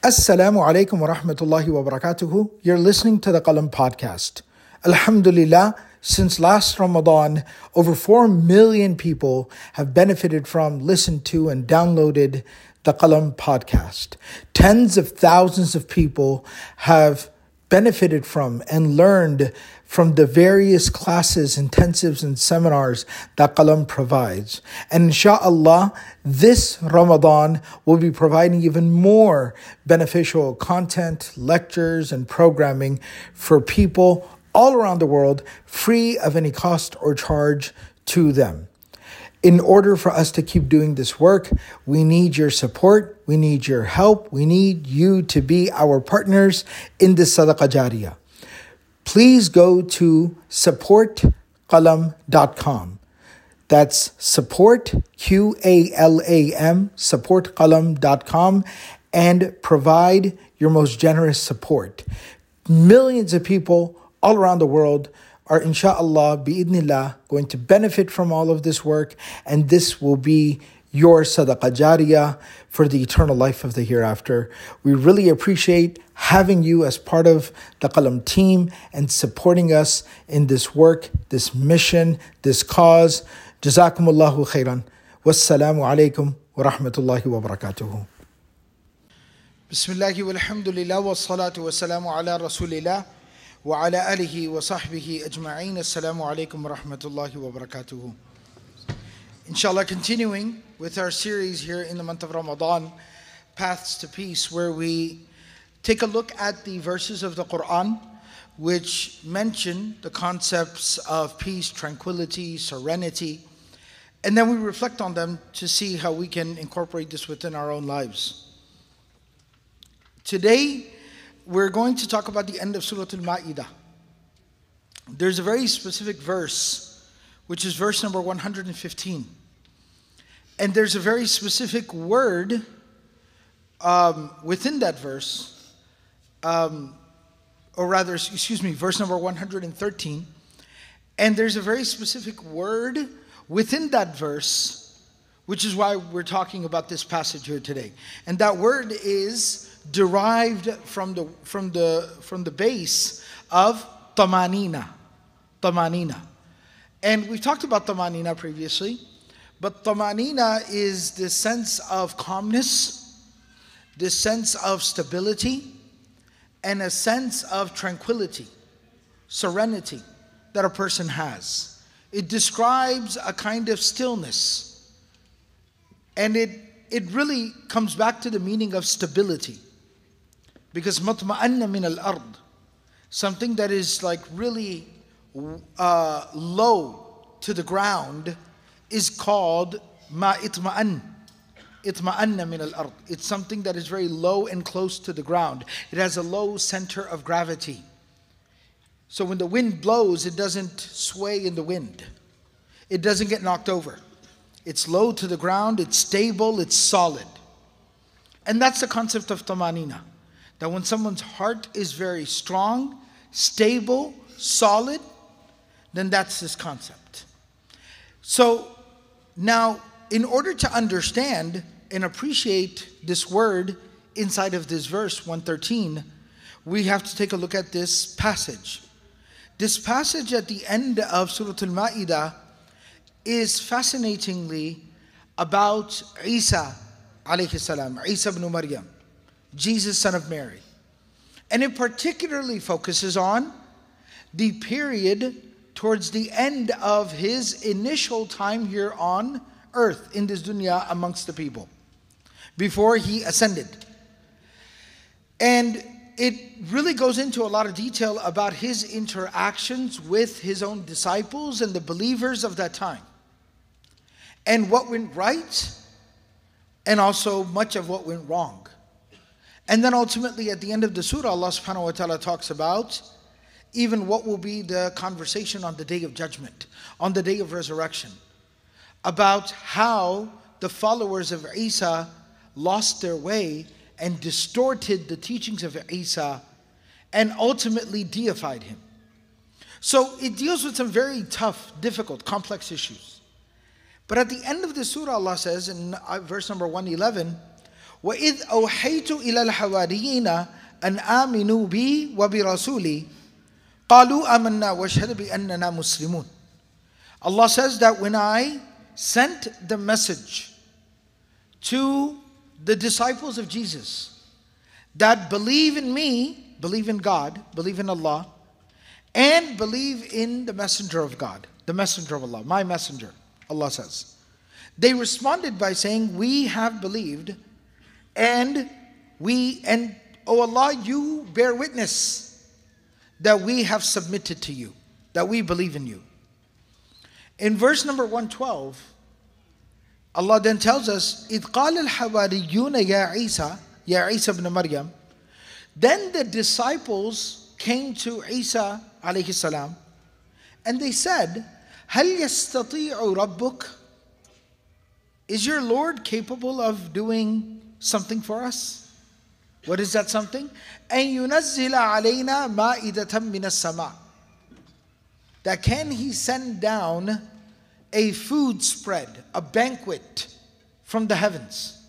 Assalamu alaikum wa rahmatullahi wa. You're listening to the Qalam podcast. Alhamdulillah, since last Ramadan, over 4 million people have benefited from, listened to, and downloaded the Qalam podcast. Tens of thousands of people have benefited from and learned from the various classes, intensives, and seminars that Qalam provides. And inshallah, this Ramadan will be providing even more beneficial content, lectures, and programming for people all around the world, free of any cost or charge to them in order for us to keep doing this work, we need your support, we need your help, we need you to be our partners in this sadaqah jariyah. Please go to supportqalam.com. That's support, Q A L A M, supportqalam.com, and provide your most generous support. Millions of people all around the world are inshallah bi'idnillah going to benefit from all of this work and this will be your sadaqah jariyah for the eternal life of the hereafter. We really appreciate having you as part of the Qalam team and supporting us in this work, this mission, this cause. Jazakumullahu khairan. Wassalamu alaikum wa rahmatullahi wa barakatuhu. Bismillahi walhamdulillah wa salatu wa salamu ala rasulillah wa ala alihi wa sahbihi ajma'in. Assalamu alaikum wa rahmatullahi wa barakatuhu. Inshallah, continuing with our series here in the month of Ramadan Paths to Peace where we take a look at the verses of the Quran which mention the concepts of peace, tranquility, serenity and then we reflect on them to see how we can incorporate this within our own lives. Today we're going to talk about the end of Surah Al Ma'idah. There's a very specific verse, which is verse number 115. And there's a very specific word um, within that verse, um, or rather, excuse me, verse number 113. And there's a very specific word within that verse, which is why we're talking about this passage here today. And that word is derived from the, from the, from the base of tamanina. Tamanina. And we've talked about tamanina previously, but tamanina is the sense of calmness, the sense of stability, and a sense of tranquility, serenity that a person has. It describes a kind of stillness. And it, it really comes back to the meaning of stability. Because matma'anna min al-ard, something that is like really uh, low to the ground is called ma itma'an. Itma'anna min al-ard. It's something that is very low and close to the ground. It has a low center of gravity. So when the wind blows, it doesn't sway in the wind. It doesn't get knocked over. It's low to the ground, it's stable, it's solid. And that's the concept of tamanina. That when someone's heart is very strong, stable, solid, then that's this concept. So now, in order to understand and appreciate this word inside of this verse 113, we have to take a look at this passage. This passage at the end of Surah Al Ma'idah is fascinatingly about Isa alayhi salam, Isa ibn Maryam. Jesus, son of Mary. And it particularly focuses on the period towards the end of his initial time here on earth, in this dunya, amongst the people, before he ascended. And it really goes into a lot of detail about his interactions with his own disciples and the believers of that time, and what went right, and also much of what went wrong. And then ultimately at the end of the surah, Allah subhanahu wa ta'ala talks about even what will be the conversation on the day of judgment, on the day of resurrection, about how the followers of Isa lost their way and distorted the teachings of Isa and ultimately deified him. So it deals with some very tough, difficult, complex issues. But at the end of the surah, Allah says in uh, verse number 111, وإذ أوحيت إلى الحواريين أن آمنوا بي وبرسولي قالوا آمنا واشهد بأننا مسلمون Allah says that when I sent the message to the disciples of Jesus that believe in me, believe in God, believe in Allah, and believe in the messenger of God, the messenger of Allah, my messenger, Allah says. They responded by saying, We have believed, and we, and oh Allah, you bear witness that we have submitted to you, that we believe in you. In verse number 112, Allah then tells us, إِذْ قَالَ الْحَوَارِيُّونَ يَا عِيسَى يَا عِيسَى ibn Maryam Then the disciples came to Isa alayhi salam and they said, هَلْ يَسْتَطِيعُ رَبُّكَ Is your Lord capable of doing something for us? What is that something? أَن يُنَزِّلَ عَلَيْنَا مَائِدَةً مِنَ السَّمَاءِ That can he send down a food spread, a banquet from the heavens.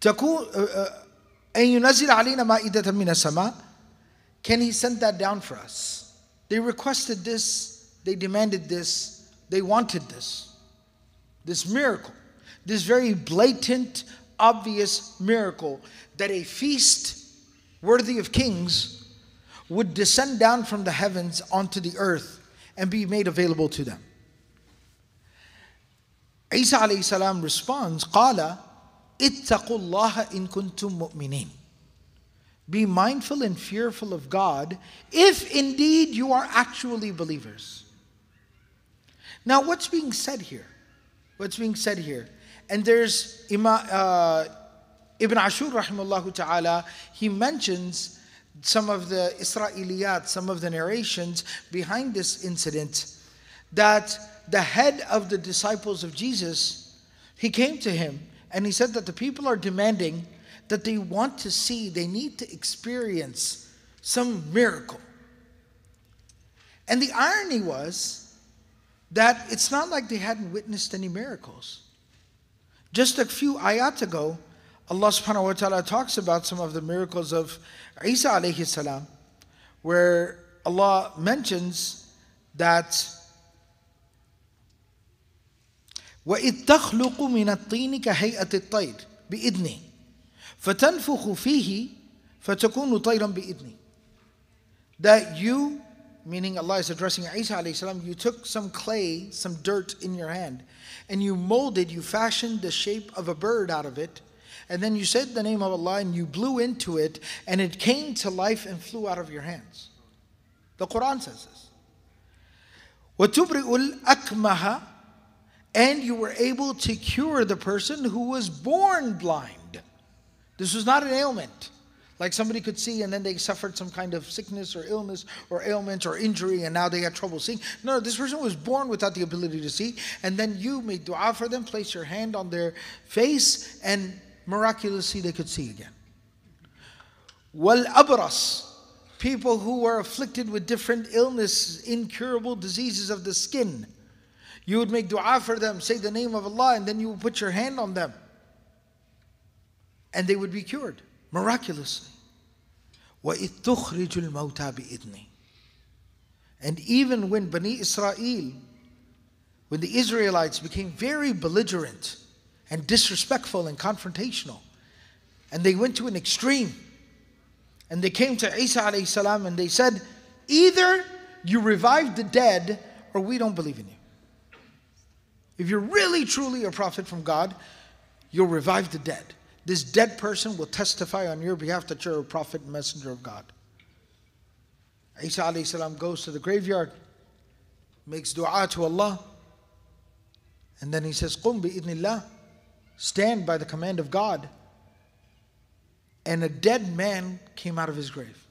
تكون أن ينزل علينا مائدة من السماء Can he send that down for us? They requested this, they demanded this, they wanted this. This miracle, this very blatant, obvious miracle that a feast worthy of kings would descend down from the heavens onto the earth and be made available to them. Isa alayhi salam responds, Qala, ittaqullaha in kuntum mu'mineen. Be mindful and fearful of God if indeed you are actually believers. Now, what's being said here? What's being said here and there's uh, Ibn Ashur, rahimahullah ta'ala, he mentions some of the Israeliyat, some of the narrations behind this incident that the head of the disciples of Jesus, he came to him and he said that the people are demanding that they want to see, they need to experience some miracle. And the irony was that it's not like they hadn't witnessed any miracles. Just a few ayat ago, Allah subhanahu wa ta'ala talks about some of the miracles of Isa alayhi salam, where Allah mentions that وإذ تخلق من الطين كهيئة الطير بإذنه فتنفخ فيه فتكون طيرا بإذنه that you meaning Allah is addressing Isa alayhi salam you took some clay some dirt in your hand and you molded you fashioned the shape of a bird out of it and then you said the name of Allah and you blew into it and it came to life and flew out of your hands the Quran says this وتبرئ الأكمه and you were able to cure the person who was born blind. This was not an ailment. Like somebody could see and then they suffered some kind of sickness or illness or ailment or injury and now they had trouble seeing. No, this person was born without the ability to see. And then you made dua for them, place your hand on their face, and miraculously they could see again. Wal abras, people who were afflicted with different illnesses, incurable diseases of the skin. You would make dua for them, say the name of Allah, and then you would put your hand on them. And they would be cured miraculously. وَإِذْ تُخْرِجُ الْمَوْتَى بِإِذْنِي And even when Bani Israel, when the Israelites became very belligerent and disrespectful and confrontational, and they went to an extreme, and they came to Isa alayhi salam and they said, either you revive the dead or we don't believe in you. If you're really truly a prophet from God, you'll revive the dead. This dead person will testify on your behalf that you're a prophet and messenger of God. Isa salam goes to the graveyard, makes dua to Allah, and then he says, Qum bi idnillah, stand by the command of God. And a dead man came out of his grave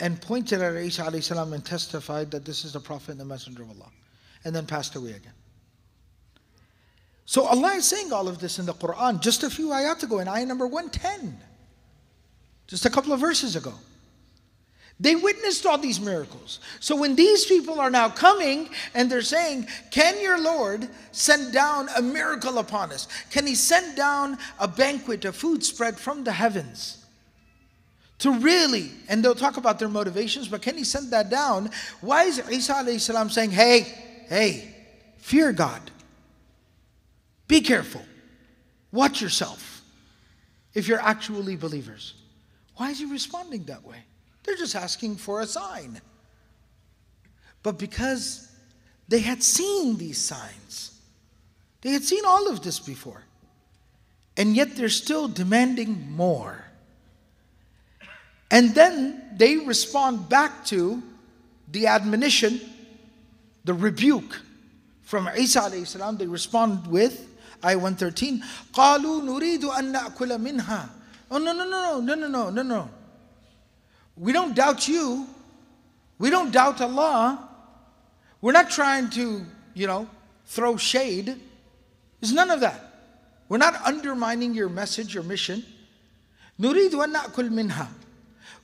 and pointed at Isa salam and testified that this is the prophet and the messenger of Allah, and then passed away again. So Allah is saying all of this in the Quran just a few ayat ago in ayah number 110, just a couple of verses ago. They witnessed all these miracles. So when these people are now coming and they're saying, Can your Lord send down a miracle upon us? Can He send down a banquet, a food spread from the heavens? To really, and they'll talk about their motivations, but can He send that down? Why is Isa salam saying, Hey, hey, fear God? Be careful. Watch yourself if you're actually believers. Why is He responding that way? They're just asking for a sign. But because they had seen these signs, they had seen all of this before, and yet they're still demanding more. And then they respond back to the admonition, the rebuke from Isa alayhi salam. They respond with I 113, قالوا نريد أن نأكل منها. Oh no no no no no no no no. We don't doubt you. We don't doubt Allah. We're not trying to, you know, throw shade. There's none of that. We're not undermining your message, your mission. نريد أن نأكل منها.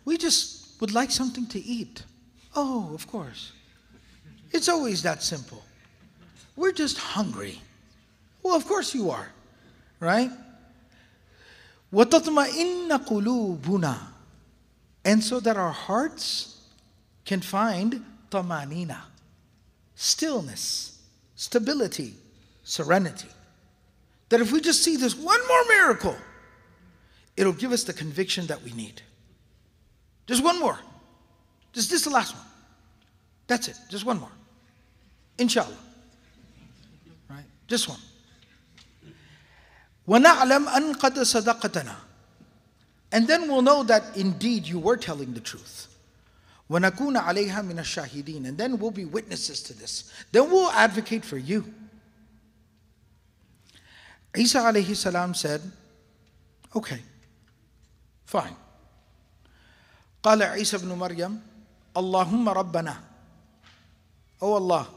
We just would like something to eat. Oh, of course. It's always that simple. We're just hungry. Well, of course you are, right? وَتَطْمَئِنَّ قُلُوبُنَا and so that our hearts can find tamanina, stillness, stability, serenity. That if we just see this one more miracle, it'll give us the conviction that we need. Just one more. Just this is the last one. That's it. Just one more. Inshallah. Right? Just one. وَنَعْلَمْ أَنْ قَدْ صَدَقَتَنَا and then we'll know that indeed you were telling the truth. وَنَكُونَ عَلَيْهَا مِنَ الشَّاهِدِينَ And then we'll be witnesses to this. Then we'll advocate for you. Isa alayhi salam said, okay, fine. قال عيسى بن مريم اللهم ربنا Oh Allah,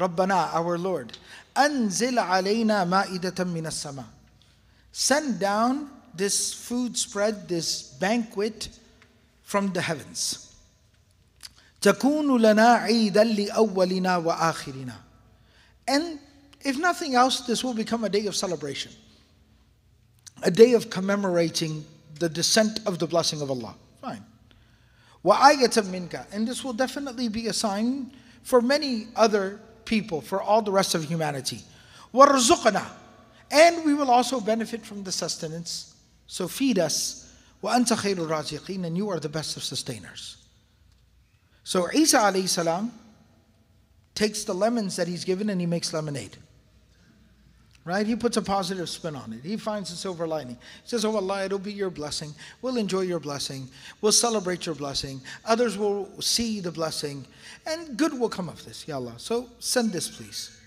ربنا, our Lord, أنزل علينا مائدة من السماء. Send down this food spread, this banquet from the heavens. تكون لنا عيدا لأولنا وآخرنا. And if nothing else, this will become a day of celebration, a day of commemorating the descent of the blessing of Allah. Fine. وآية منك. And this will definitely be a sign for many other people, for all the rest of humanity. وارزقنا. And we will also benefit from the sustenance so feed us. وَأَنْتَ خَيْرُ الرَّازِقِينَ And you are the best of sustainers. So Isa alayhi salam takes the lemons that he's given and he makes lemonade. Right? He puts a positive spin on it. He finds a silver lining. He says, Oh Allah, it'll be your blessing. We'll enjoy your blessing. We'll celebrate your blessing. Others will see the blessing. And good will come of this, Ya Allah. So send this, please.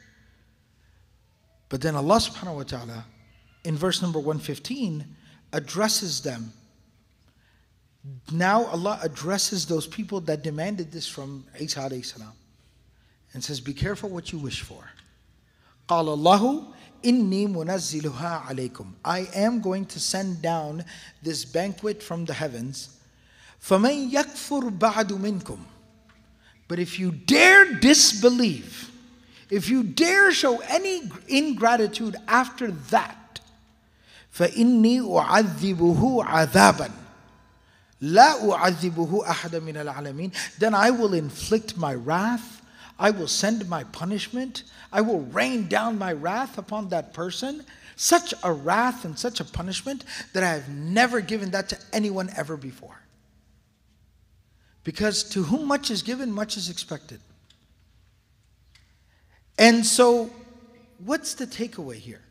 But then Allah subhanahu wa ta'ala, in verse number 115, addresses them. Now Allah addresses those people that demanded this from Isa salam and says, Be careful what you wish for. قال الله إني منزلها عليكم. I am going to send down this banquet from the heavens. فمن يكفر بعد منكم. But if you dare disbelieve, if you dare show any ingratitude after that, فإني أعذبه عذابا لا أعذبه أحد من العالمين then I will inflict my wrath I will send my punishment I will rain down my wrath upon that person such a wrath and such a punishment that I have never given that to anyone ever before because to whom much is given much is expected and so what's the takeaway here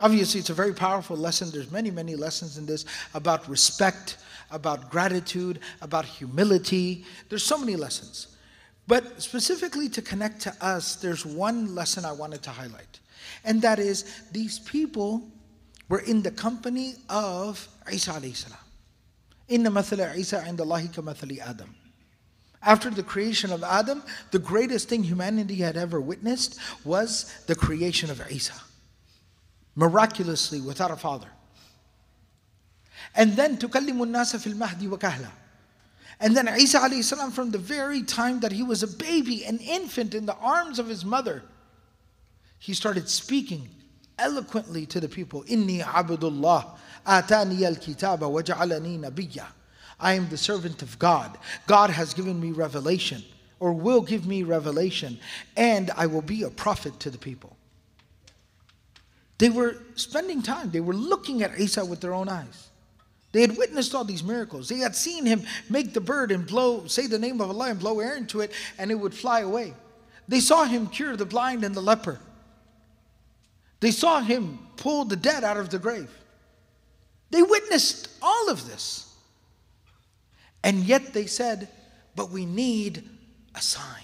Obviously, it's a very powerful lesson. There's many, many lessons in this about respect, about gratitude, about humility. There's so many lessons. But specifically to connect to us, there's one lesson I wanted to highlight. And that is these people were in the company of Isa alayhi salam. Inna Isa indallahi kamathali Adam. After the creation of Adam, the greatest thing humanity had ever witnessed was the creation of Isa miraculously without a father. And then تكلم الناس في المهدي وكهلا. And then Isa alayhi salam, from the very time that he was a baby, an infant in the arms of his mother, he started speaking eloquently to the people. Inni abdullah atani al-kitaba wa ja'alani nabiyya. I am the servant of God. God has given me revelation or will give me revelation and I will be a prophet to the people. They were spending time. They were looking at Isa with their own eyes. They had witnessed all these miracles. They had seen him make the bird and blow, say the name of Allah and blow air into it, and it would fly away. They saw him cure the blind and the leper. They saw him pull the dead out of the grave. They witnessed all of this. And yet they said, But we need a sign.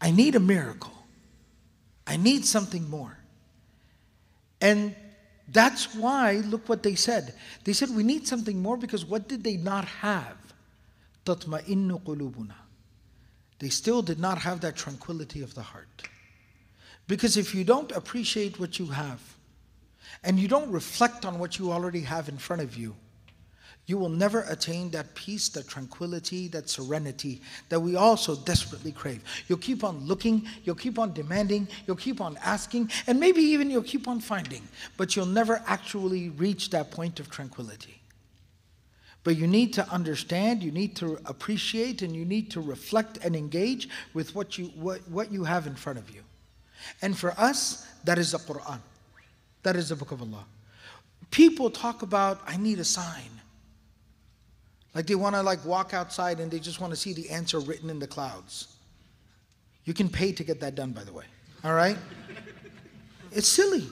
I need a miracle. I need something more. And that's why, look what they said. They said, We need something more because what did they not have? تطمئن قلوبنا. They still did not have that tranquility of the heart. Because if you don't appreciate what you have, and you don't reflect on what you already have in front of you, you will never attain that peace, that tranquility, that serenity that we all so desperately crave. You'll keep on looking, you'll keep on demanding, you'll keep on asking, and maybe even you'll keep on finding, but you'll never actually reach that point of tranquility. But you need to understand, you need to appreciate, and you need to reflect and engage with what you, what, what you have in front of you. And for us, that is the Quran. That is the book of Allah. People talk about, I need a sign. Like they want to like walk outside and they just want to see the answer written in the clouds. You can pay to get that done, by the way. All right? It's silly,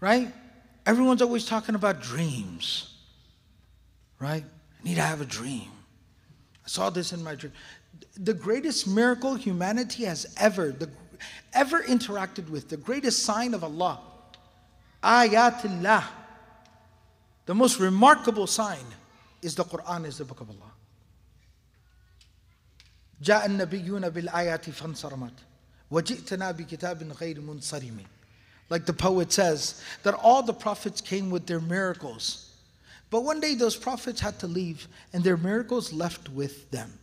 right? Everyone's always talking about dreams, right? I need to have a dream. I saw this in my dream. The greatest miracle humanity has ever, the, ever interacted with, the greatest sign of Allah, ayatullah, the most remarkable sign is the Quran, is the book of Allah. جاء النبيون بالآيات فانصرمت وجئتنا بكتاب غير منصرم Like the poet says, that all the prophets came with their miracles. But one day those prophets had to leave and their miracles left with them.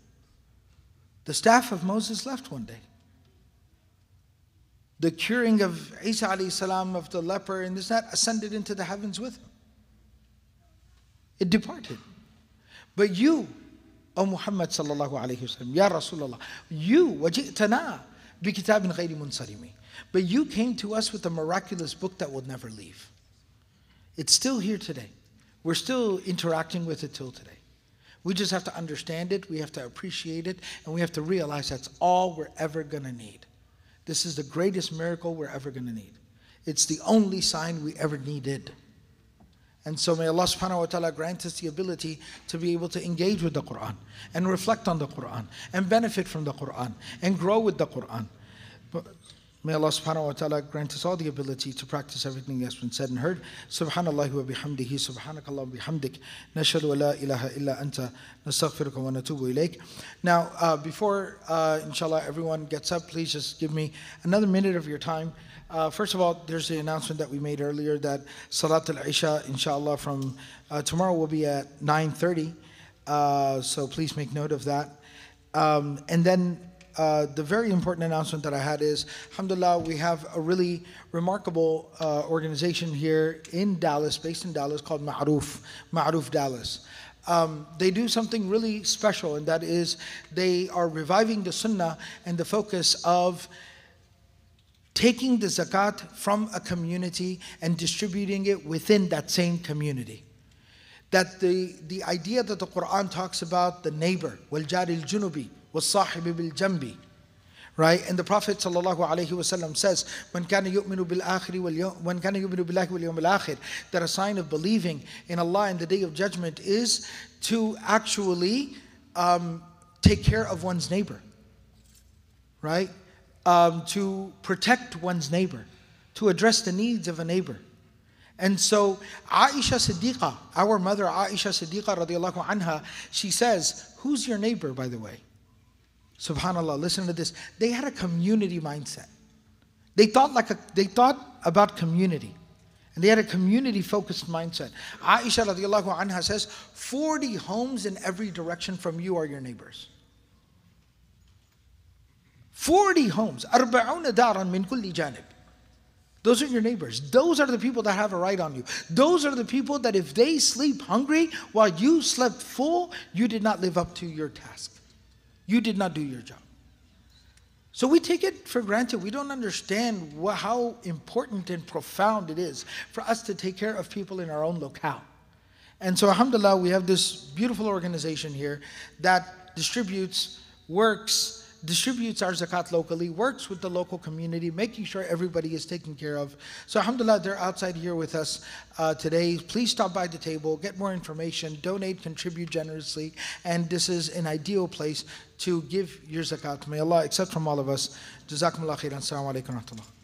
The staff of Moses left one day. The curing of Isa salam of the leper and this that ascended into the heavens with him. It departed. But you, O Muhammad sallallahu alayhi wasallam, Ya Rasulullah, you, وَجِئْتَنَا بِكِتَابٍ غَيْرِ مُنْصَرِمِ But you came to us with a miraculous book that will never leave. It's still here today. We're still interacting with it till today. We just have to understand it, we have to appreciate it, and we have to realize that's all we're ever going to need. This is the greatest miracle we're ever going to need. It's the only sign we ever needed. And so may Allah subhanahu wa ta'ala grant us the ability to be able to engage with the Quran and reflect on the Quran and benefit from the Quran and grow with the Quran. But may Allah subhanahu wa ta'ala grant us all the ability to practice everything that's been said and heard. Subhanallah wa bihamdihi, subhanakallah wa bihamdik, nashadu wa la ilaha illa anta, nastaghfiruka wa natubu ilayk. Now, uh, before uh, inshallah everyone gets up, please just give me another minute of your time. Uh, first of all, there's the announcement that we made earlier that Salat al-Isha, inshallah, from uh, tomorrow will be at 9.30. Uh, so please make note of that. Um, and then uh, the very important announcement that I had is, alhamdulillah, we have a really remarkable uh, organization here in Dallas, based in Dallas, called Ma'ruf, Ma'ruf Dallas. Um, they do something really special, and that is they are reviving the sunnah and the focus of taking the zakat from a community and distributing it within that same community. That the, the idea that the Quran talks about the neighbor, waljari al junubi, was sahibi bil jambi, right? And the Prophet ﷺ says, "When kana when kana yu'minu billahi wal yawmil akhir," that a sign of believing in Allah in the Day of Judgment is to actually um, take care of one's neighbor, right? Um, to protect one's neighbor, to address the needs of a neighbor. And so Aisha Siddiqa, our mother Aisha Siddiqa radiallahu anha, she says, who's your neighbor by the way? Subhanallah, listen to this. They had a community mindset. They thought like a, they thought about community. And they had a community focused mindset. Aisha radiallahu anha says, 40 homes in every direction from you are your neighbors. 40 homes. أربعون دارا من كل جانب. Those are your neighbors. Those are the people that have a right on you. Those are the people that if they sleep hungry while you slept full, you did not live up to your task. You did not do your job. So we take it for granted. We don't understand what, how important and profound it is for us to take care of people in our own locale. And so, alhamdulillah, we have this beautiful organization here that distributes, works, distributes our zakat locally, works with the local community, making sure everybody is taken care of. So, alhamdulillah, they're outside here with us uh, today. Please stop by the table, get more information, donate, contribute generously, and this is an ideal place to give your zakat. May Allah accept from all of us. Jazakumullah khairan. Assalamu alaikum.